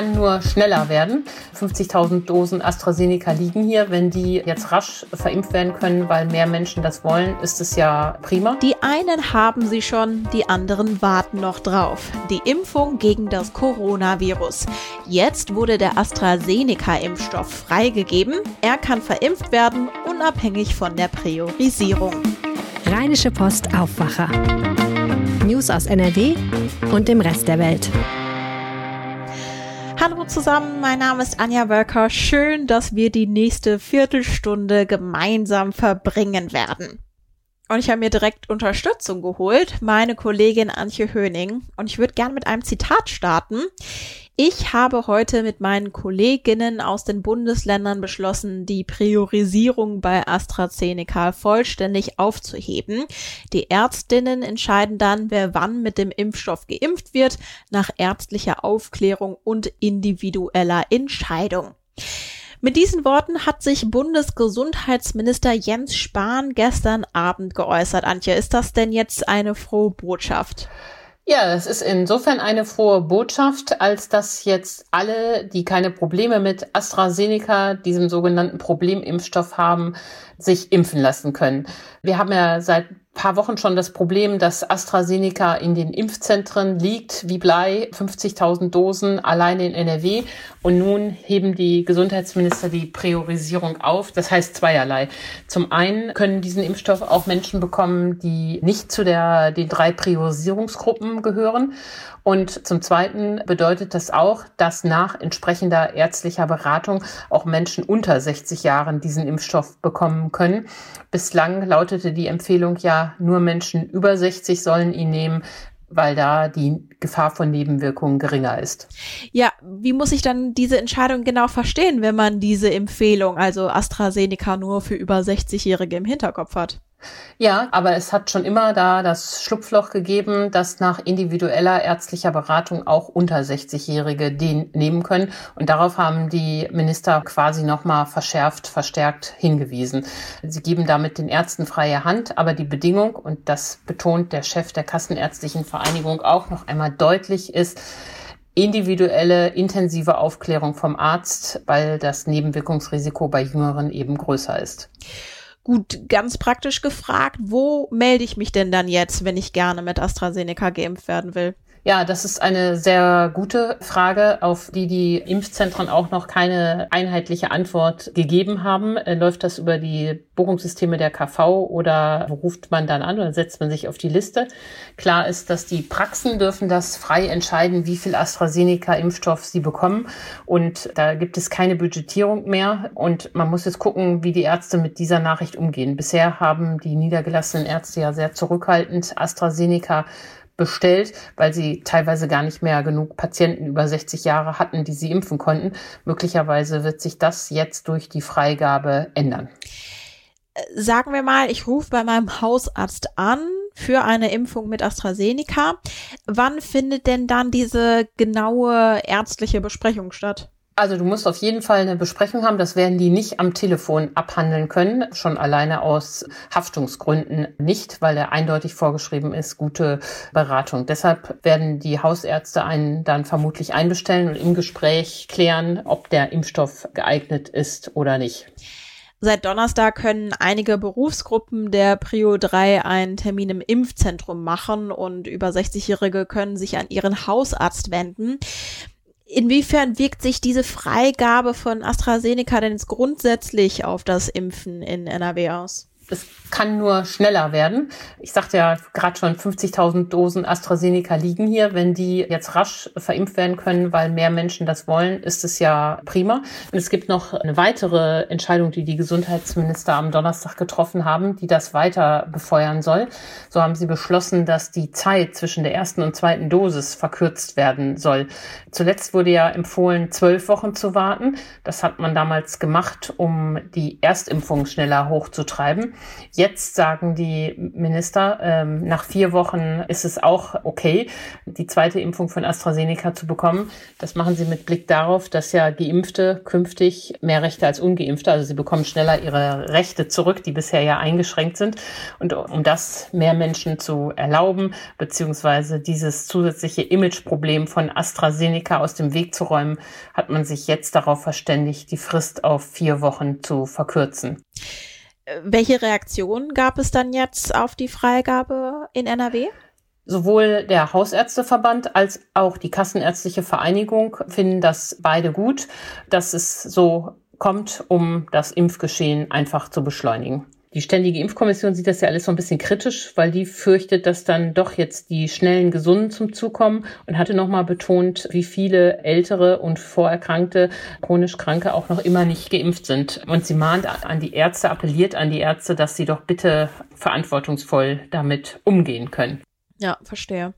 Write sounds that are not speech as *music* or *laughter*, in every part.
kann nur schneller werden. 50.000 Dosen AstraZeneca liegen hier. Wenn die jetzt rasch verimpft werden können, weil mehr Menschen das wollen, ist es ja prima. Die einen haben sie schon, die anderen warten noch drauf. Die Impfung gegen das Coronavirus. Jetzt wurde der AstraZeneca-Impfstoff freigegeben. Er kann verimpft werden, unabhängig von der Priorisierung. Rheinische Post Aufwacher. News aus NRW und dem Rest der Welt. Hallo zusammen, mein Name ist Anja Wölker. Schön, dass wir die nächste Viertelstunde gemeinsam verbringen werden. Und ich habe mir direkt Unterstützung geholt, meine Kollegin Antje Höning. Und ich würde gern mit einem Zitat starten. Ich habe heute mit meinen Kolleginnen aus den Bundesländern beschlossen, die Priorisierung bei AstraZeneca vollständig aufzuheben. Die Ärztinnen entscheiden dann, wer wann mit dem Impfstoff geimpft wird, nach ärztlicher Aufklärung und individueller Entscheidung. Mit diesen Worten hat sich Bundesgesundheitsminister Jens Spahn gestern Abend geäußert. Antje, ist das denn jetzt eine frohe Botschaft? Ja, es ist insofern eine frohe Botschaft, als dass jetzt alle, die keine Probleme mit AstraZeneca, diesem sogenannten Problemimpfstoff haben, sich impfen lassen können. Wir haben ja seit paar Wochen schon das Problem, dass AstraZeneca in den Impfzentren liegt wie Blei, 50.000 Dosen alleine in NRW. Und nun heben die Gesundheitsminister die Priorisierung auf. Das heißt zweierlei. Zum einen können diesen Impfstoff auch Menschen bekommen, die nicht zu der, den drei Priorisierungsgruppen gehören. Und zum Zweiten bedeutet das auch, dass nach entsprechender ärztlicher Beratung auch Menschen unter 60 Jahren diesen Impfstoff bekommen können. Bislang lautete die Empfehlung ja, nur Menschen über 60 sollen ihn nehmen weil da die Gefahr von Nebenwirkungen geringer ist. Ja, wie muss ich dann diese Entscheidung genau verstehen, wenn man diese Empfehlung, also AstraZeneca nur für über 60-Jährige im Hinterkopf hat? Ja, aber es hat schon immer da das Schlupfloch gegeben, dass nach individueller ärztlicher Beratung auch unter 60-Jährige den nehmen können. Und darauf haben die Minister quasi nochmal verschärft, verstärkt hingewiesen. Sie geben damit den Ärzten freie Hand, aber die Bedingung, und das betont der Chef der Kassenärztlichen Vereinigung auch noch einmal deutlich, ist, individuelle, intensive Aufklärung vom Arzt, weil das Nebenwirkungsrisiko bei Jüngeren eben größer ist. Gut, ganz praktisch gefragt, wo melde ich mich denn dann jetzt, wenn ich gerne mit AstraZeneca geimpft werden will? Ja, das ist eine sehr gute Frage, auf die die Impfzentren auch noch keine einheitliche Antwort gegeben haben. Äh, läuft das über die Buchungssysteme der KV oder ruft man dann an oder setzt man sich auf die Liste? Klar ist, dass die Praxen dürfen das frei entscheiden, wie viel AstraZeneca-Impfstoff sie bekommen. Und da gibt es keine Budgetierung mehr. Und man muss jetzt gucken, wie die Ärzte mit dieser Nachricht umgehen. Bisher haben die niedergelassenen Ärzte ja sehr zurückhaltend AstraZeneca bestellt, weil sie teilweise gar nicht mehr genug Patienten über 60 Jahre hatten, die sie impfen konnten. Möglicherweise wird sich das jetzt durch die Freigabe ändern. Äh, sagen wir mal, ich rufe bei meinem Hausarzt an für eine Impfung mit AstraZeneca. Wann findet denn dann diese genaue ärztliche Besprechung statt? Also du musst auf jeden Fall eine Besprechung haben. Das werden die nicht am Telefon abhandeln können, schon alleine aus Haftungsgründen nicht, weil er eindeutig vorgeschrieben ist, gute Beratung. Deshalb werden die Hausärzte einen dann vermutlich einbestellen und im Gespräch klären, ob der Impfstoff geeignet ist oder nicht. Seit Donnerstag können einige Berufsgruppen der Prio 3 einen Termin im Impfzentrum machen und über 60-Jährige können sich an ihren Hausarzt wenden. Inwiefern wirkt sich diese Freigabe von AstraZeneca denn jetzt grundsätzlich auf das Impfen in NRW aus? Es kann nur schneller werden. Ich sagte ja gerade schon, 50.000 Dosen AstraZeneca liegen hier. Wenn die jetzt rasch verimpft werden können, weil mehr Menschen das wollen, ist es ja prima. Und es gibt noch eine weitere Entscheidung, die die Gesundheitsminister am Donnerstag getroffen haben, die das weiter befeuern soll. So haben sie beschlossen, dass die Zeit zwischen der ersten und zweiten Dosis verkürzt werden soll. Zuletzt wurde ja empfohlen, zwölf Wochen zu warten. Das hat man damals gemacht, um die Erstimpfung schneller hochzutreiben. Jetzt sagen die Minister, ähm, nach vier Wochen ist es auch okay, die zweite Impfung von AstraZeneca zu bekommen. Das machen sie mit Blick darauf, dass ja Geimpfte künftig mehr Rechte als Ungeimpfte, also sie bekommen schneller ihre Rechte zurück, die bisher ja eingeschränkt sind. Und um das mehr Menschen zu erlauben, beziehungsweise dieses zusätzliche Imageproblem von AstraZeneca aus dem Weg zu räumen, hat man sich jetzt darauf verständigt, die Frist auf vier Wochen zu verkürzen. Welche Reaktion gab es dann jetzt auf die Freigabe in NRW? Sowohl der Hausärzteverband als auch die Kassenärztliche Vereinigung finden das beide gut, dass es so kommt, um das Impfgeschehen einfach zu beschleunigen. Die Ständige Impfkommission sieht das ja alles so ein bisschen kritisch, weil die fürchtet, dass dann doch jetzt die schnellen Gesunden zum Zug kommen und hatte nochmal betont, wie viele ältere und vorerkrankte, chronisch Kranke auch noch immer nicht geimpft sind. Und sie mahnt an die Ärzte, appelliert an die Ärzte, dass sie doch bitte verantwortungsvoll damit umgehen können. Ja, verstehe.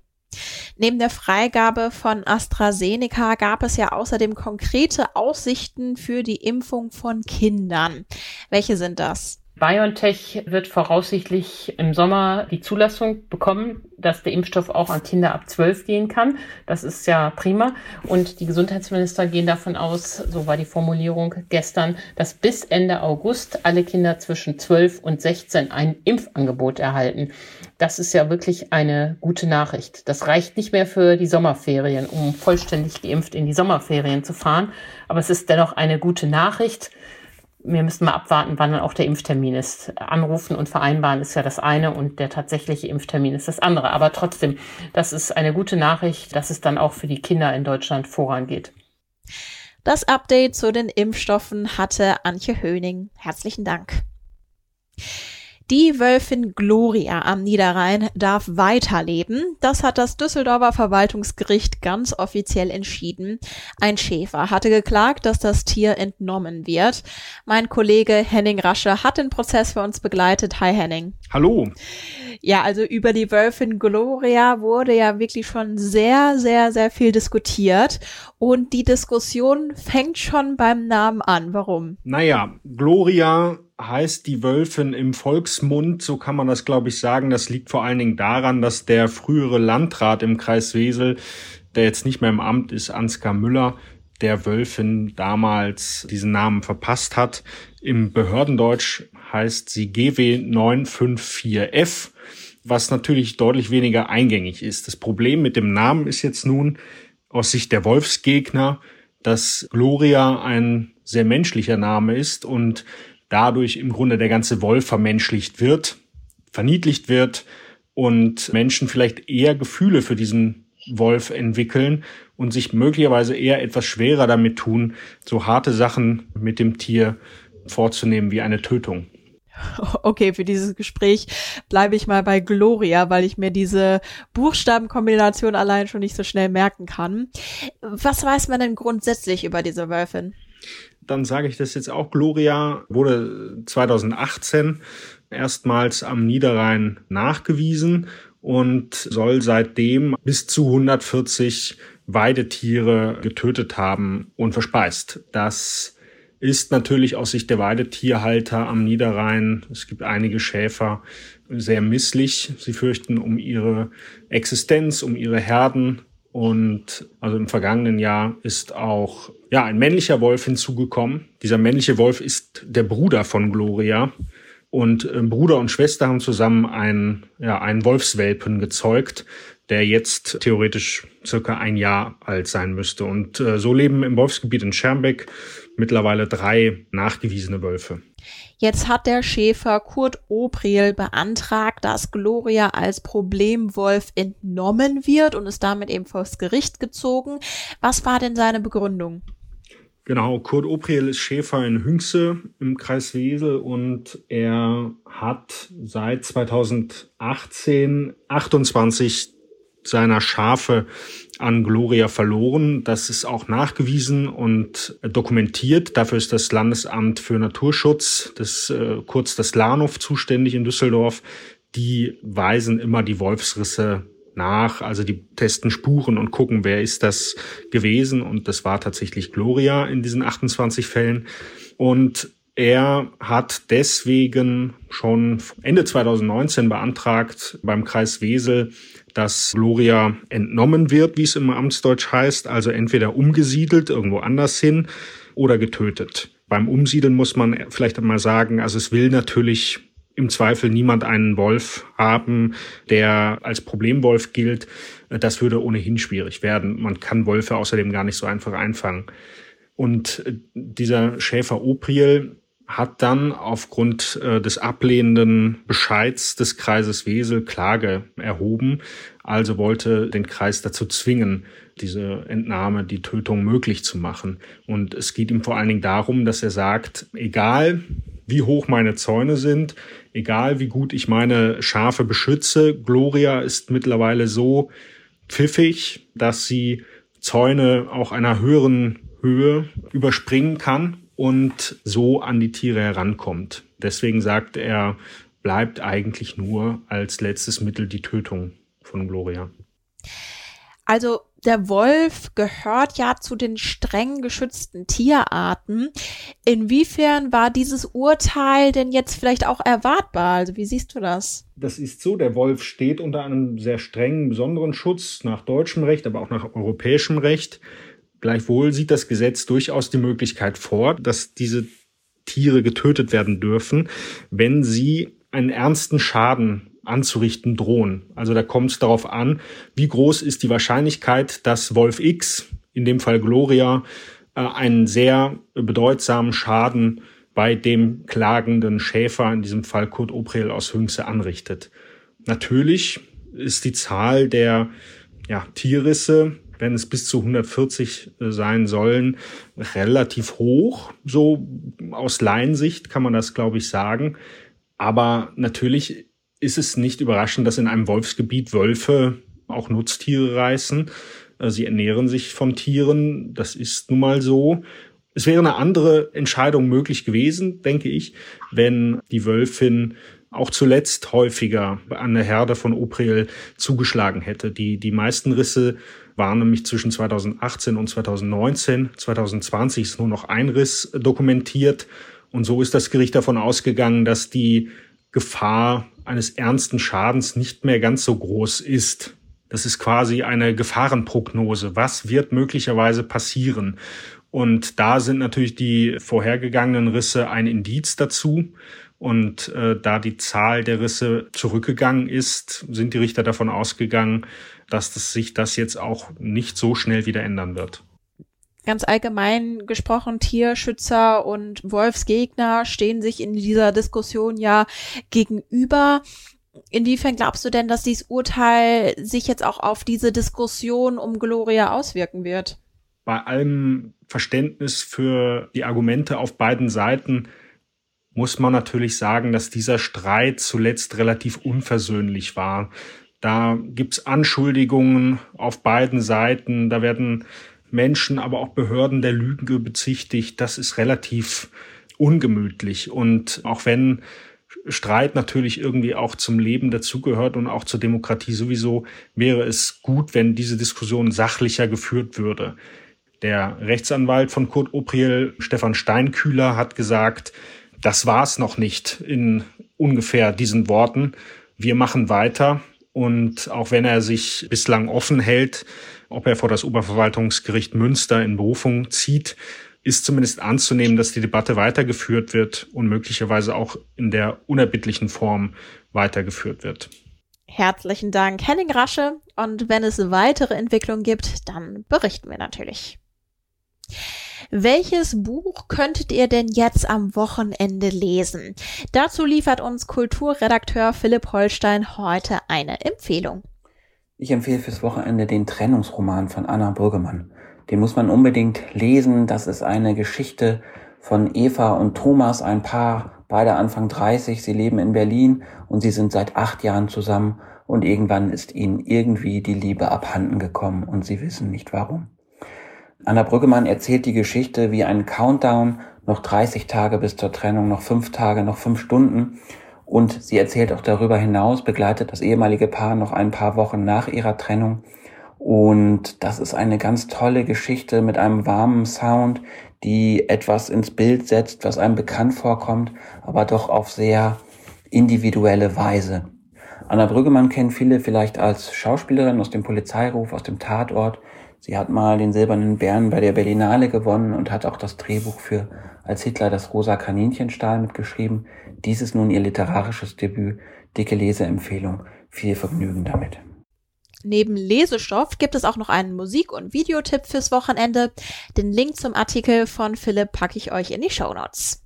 Neben der Freigabe von AstraZeneca gab es ja außerdem konkrete Aussichten für die Impfung von Kindern. Welche sind das? BioNTech wird voraussichtlich im Sommer die Zulassung bekommen, dass der Impfstoff auch an Kinder ab 12 gehen kann. Das ist ja prima. Und die Gesundheitsminister gehen davon aus, so war die Formulierung gestern, dass bis Ende August alle Kinder zwischen 12 und 16 ein Impfangebot erhalten. Das ist ja wirklich eine gute Nachricht. Das reicht nicht mehr für die Sommerferien, um vollständig geimpft in die Sommerferien zu fahren. Aber es ist dennoch eine gute Nachricht wir müssen mal abwarten, wann dann auch der Impftermin ist. Anrufen und vereinbaren ist ja das eine und der tatsächliche Impftermin ist das andere. Aber trotzdem, das ist eine gute Nachricht, dass es dann auch für die Kinder in Deutschland vorangeht. Das Update zu den Impfstoffen hatte Antje Höning. Herzlichen Dank. Die Wölfin Gloria am Niederrhein darf weiterleben. Das hat das Düsseldorfer Verwaltungsgericht ganz offiziell entschieden. Ein Schäfer hatte geklagt, dass das Tier entnommen wird. Mein Kollege Henning Rasche hat den Prozess für uns begleitet. Hi Henning. Hallo. Ja, also über die Wölfin Gloria wurde ja wirklich schon sehr, sehr, sehr viel diskutiert. Und die Diskussion fängt schon beim Namen an. Warum? Naja, Gloria heißt die Wölfin im Volksmund, so kann man das glaube ich sagen. Das liegt vor allen Dingen daran, dass der frühere Landrat im Kreis Wesel, der jetzt nicht mehr im Amt ist, Ansgar Müller, der Wölfin damals diesen Namen verpasst hat. Im Behördendeutsch heißt sie GW954F, was natürlich deutlich weniger eingängig ist. Das Problem mit dem Namen ist jetzt nun aus Sicht der Wolfsgegner, dass Gloria ein sehr menschlicher Name ist und dadurch im Grunde der ganze Wolf vermenschlicht wird, verniedlicht wird und Menschen vielleicht eher Gefühle für diesen Wolf entwickeln und sich möglicherweise eher etwas schwerer damit tun, so harte Sachen mit dem Tier vorzunehmen wie eine Tötung. *laughs* Okay, für dieses Gespräch bleibe ich mal bei Gloria, weil ich mir diese Buchstabenkombination allein schon nicht so schnell merken kann. Was weiß man denn grundsätzlich über diese Wölfin? Dann sage ich das jetzt auch. Gloria wurde 2018 erstmals am Niederrhein nachgewiesen und soll seitdem bis zu 140 Weidetiere getötet haben und verspeist. Das ist natürlich aus Sicht der Weidetierhalter am Niederrhein, es gibt einige Schäfer, sehr misslich. Sie fürchten um ihre Existenz, um ihre Herden und also im vergangenen Jahr ist auch ja ein männlicher Wolf hinzugekommen. Dieser männliche Wolf ist der Bruder von Gloria. Und äh, Bruder und Schwester haben zusammen einen, ja, einen Wolfswelpen gezeugt, der jetzt theoretisch circa ein Jahr alt sein müsste. Und äh, so leben im Wolfsgebiet in Schermbeck mittlerweile drei nachgewiesene Wölfe. Jetzt hat der Schäfer Kurt Opriel beantragt, dass Gloria als Problemwolf entnommen wird und ist damit eben vors Gericht gezogen. Was war denn seine Begründung? Genau, Kurt Opriel ist Schäfer in Hünxe im Kreis Wesel und er hat seit 2018 28 seiner Schafe an Gloria verloren. Das ist auch nachgewiesen und dokumentiert. Dafür ist das Landesamt für Naturschutz, das äh, kurz das Lahnhof zuständig in Düsseldorf. Die weisen immer die Wolfsrisse nach, also die testen Spuren und gucken, wer ist das gewesen. Und das war tatsächlich Gloria in diesen 28 Fällen. Und Er hat deswegen schon Ende 2019 beantragt beim Kreis Wesel, dass Gloria entnommen wird, wie es im Amtsdeutsch heißt, also entweder umgesiedelt irgendwo anders hin oder getötet. Beim Umsiedeln muss man vielleicht einmal sagen, also es will natürlich im Zweifel niemand einen Wolf haben, der als Problemwolf gilt. Das würde ohnehin schwierig werden. Man kann Wölfe außerdem gar nicht so einfach einfangen. Und dieser Schäfer Opriel hat dann aufgrund äh, des ablehnenden Bescheids des Kreises Wesel Klage erhoben, also wollte den Kreis dazu zwingen, diese Entnahme, die Tötung möglich zu machen. Und es geht ihm vor allen Dingen darum, dass er sagt, egal wie hoch meine Zäune sind, egal wie gut ich meine Schafe beschütze, Gloria ist mittlerweile so pfiffig, dass sie Zäune auch einer höheren Höhe überspringen kann und so an die Tiere herankommt. Deswegen sagt er, bleibt eigentlich nur als letztes Mittel die Tötung von Gloria. Also der Wolf gehört ja zu den streng geschützten Tierarten. Inwiefern war dieses Urteil denn jetzt vielleicht auch erwartbar? Also wie siehst du das? Das ist so, der Wolf steht unter einem sehr strengen, besonderen Schutz nach deutschem Recht, aber auch nach europäischem Recht. Gleichwohl sieht das Gesetz durchaus die Möglichkeit vor, dass diese Tiere getötet werden dürfen, wenn sie einen ernsten Schaden anzurichten drohen. Also da kommt es darauf an, wie groß ist die Wahrscheinlichkeit, dass Wolf X, in dem Fall Gloria, äh, einen sehr bedeutsamen Schaden bei dem klagenden Schäfer, in diesem Fall Kurt Oprel aus Hünxe, anrichtet. Natürlich ist die Zahl der ja, Tierrisse wenn es bis zu 140 äh, sein sollen, relativ hoch. So aus Laiensicht kann man das, glaube ich, sagen. Aber natürlich ist es nicht überraschend, dass in einem Wolfsgebiet Wölfe auch Nutztiere reißen. Äh, sie ernähren sich von Tieren. Das ist nun mal so. Es wäre eine andere Entscheidung möglich gewesen, denke ich, wenn die Wölfin auch zuletzt häufiger an der Herde von Opriel zugeschlagen hätte. Die, die meisten Risse waren nämlich zwischen 2018 und 2019. 2020 ist nur noch ein Riss dokumentiert. Und so ist das Gericht davon ausgegangen, dass die Gefahr eines ernsten Schadens nicht mehr ganz so groß ist. Das ist quasi eine Gefahrenprognose. Was wird möglicherweise passieren? Und da sind natürlich die vorhergegangenen Risse ein Indiz dazu. Und äh, da die Zahl der Risse zurückgegangen ist, sind die Richter davon ausgegangen, dass das sich das jetzt auch nicht so schnell wieder ändern wird. Ganz allgemein gesprochen, Tierschützer und Wolfsgegner stehen sich in dieser Diskussion ja gegenüber. Inwiefern glaubst du denn, dass dieses Urteil sich jetzt auch auf diese Diskussion um Gloria auswirken wird? Bei allem Verständnis für die Argumente auf beiden Seiten muss man natürlich sagen, dass dieser Streit zuletzt relativ unversöhnlich war. Da gibt's Anschuldigungen auf beiden Seiten, da werden Menschen, aber auch Behörden der Lüge bezichtigt. Das ist relativ ungemütlich. Und auch wenn Streit natürlich irgendwie auch zum Leben dazugehört und auch zur Demokratie sowieso, wäre es gut, wenn diese Diskussion sachlicher geführt würde. Der Rechtsanwalt von Kurt Opriel, Stefan Steinkühler, hat gesagt, das war's noch nicht in ungefähr diesen Worten. Wir machen weiter. Und auch wenn er sich bislang offen hält, ob er vor das Oberverwaltungsgericht Münster in Berufung zieht, ist zumindest anzunehmen, dass die Debatte weitergeführt wird und möglicherweise auch in der unerbittlichen Form weitergeführt wird. Herzlichen Dank, Henning Rasche. Und wenn es weitere Entwicklungen gibt, dann berichten wir natürlich. Welches Buch könntet ihr denn jetzt am Wochenende lesen? Dazu liefert uns Kulturredakteur Philipp Holstein heute eine Empfehlung. Ich empfehle fürs Wochenende den Trennungsroman von Anna Brüggemann. Den muss man unbedingt lesen. Das ist eine Geschichte von Eva und Thomas, ein Paar, beide Anfang 30. Sie leben in Berlin und sie sind seit acht Jahren zusammen und irgendwann ist ihnen irgendwie die Liebe abhanden gekommen und sie wissen nicht warum. Anna Brüggemann erzählt die Geschichte wie ein Countdown, noch 30 Tage bis zur Trennung, noch fünf Tage, noch fünf Stunden. Und sie erzählt auch darüber hinaus, begleitet das ehemalige Paar noch ein paar Wochen nach ihrer Trennung. Und das ist eine ganz tolle Geschichte mit einem warmen Sound, die etwas ins Bild setzt, was einem bekannt vorkommt, aber doch auf sehr individuelle Weise. Anna Brüggemann kennen viele vielleicht als Schauspielerin aus dem Polizeiruf, aus dem Tatort. Sie hat mal den Silbernen Bären bei der Berlinale gewonnen und hat auch das Drehbuch für Als Hitler das rosa Kaninchenstahl mitgeschrieben. Dies ist nun ihr literarisches Debüt. Dicke Leseempfehlung. Viel Vergnügen damit. Neben Lesestoff gibt es auch noch einen Musik- und Videotipp fürs Wochenende. Den Link zum Artikel von Philipp packe ich euch in die Show Notes.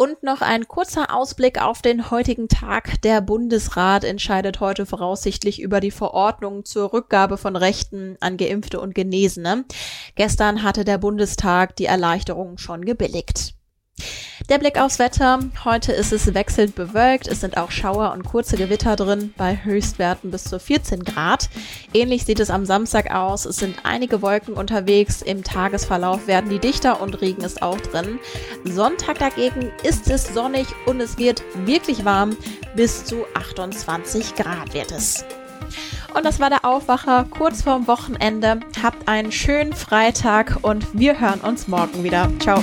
Und noch ein kurzer Ausblick auf den heutigen Tag. Der Bundesrat entscheidet heute voraussichtlich über die Verordnung zur Rückgabe von Rechten an Geimpfte und Genesene. Gestern hatte der Bundestag die Erleichterung schon gebilligt. Der Blick aufs Wetter. Heute ist es wechselnd bewölkt. Es sind auch Schauer und kurze Gewitter drin bei Höchstwerten bis zu 14 Grad. Ähnlich sieht es am Samstag aus. Es sind einige Wolken unterwegs. Im Tagesverlauf werden die dichter und Regen ist auch drin. Sonntag dagegen ist es sonnig und es wird wirklich warm. Bis zu 28 Grad wird es. Und das war der Aufwacher kurz vorm Wochenende. Habt einen schönen Freitag und wir hören uns morgen wieder. Ciao.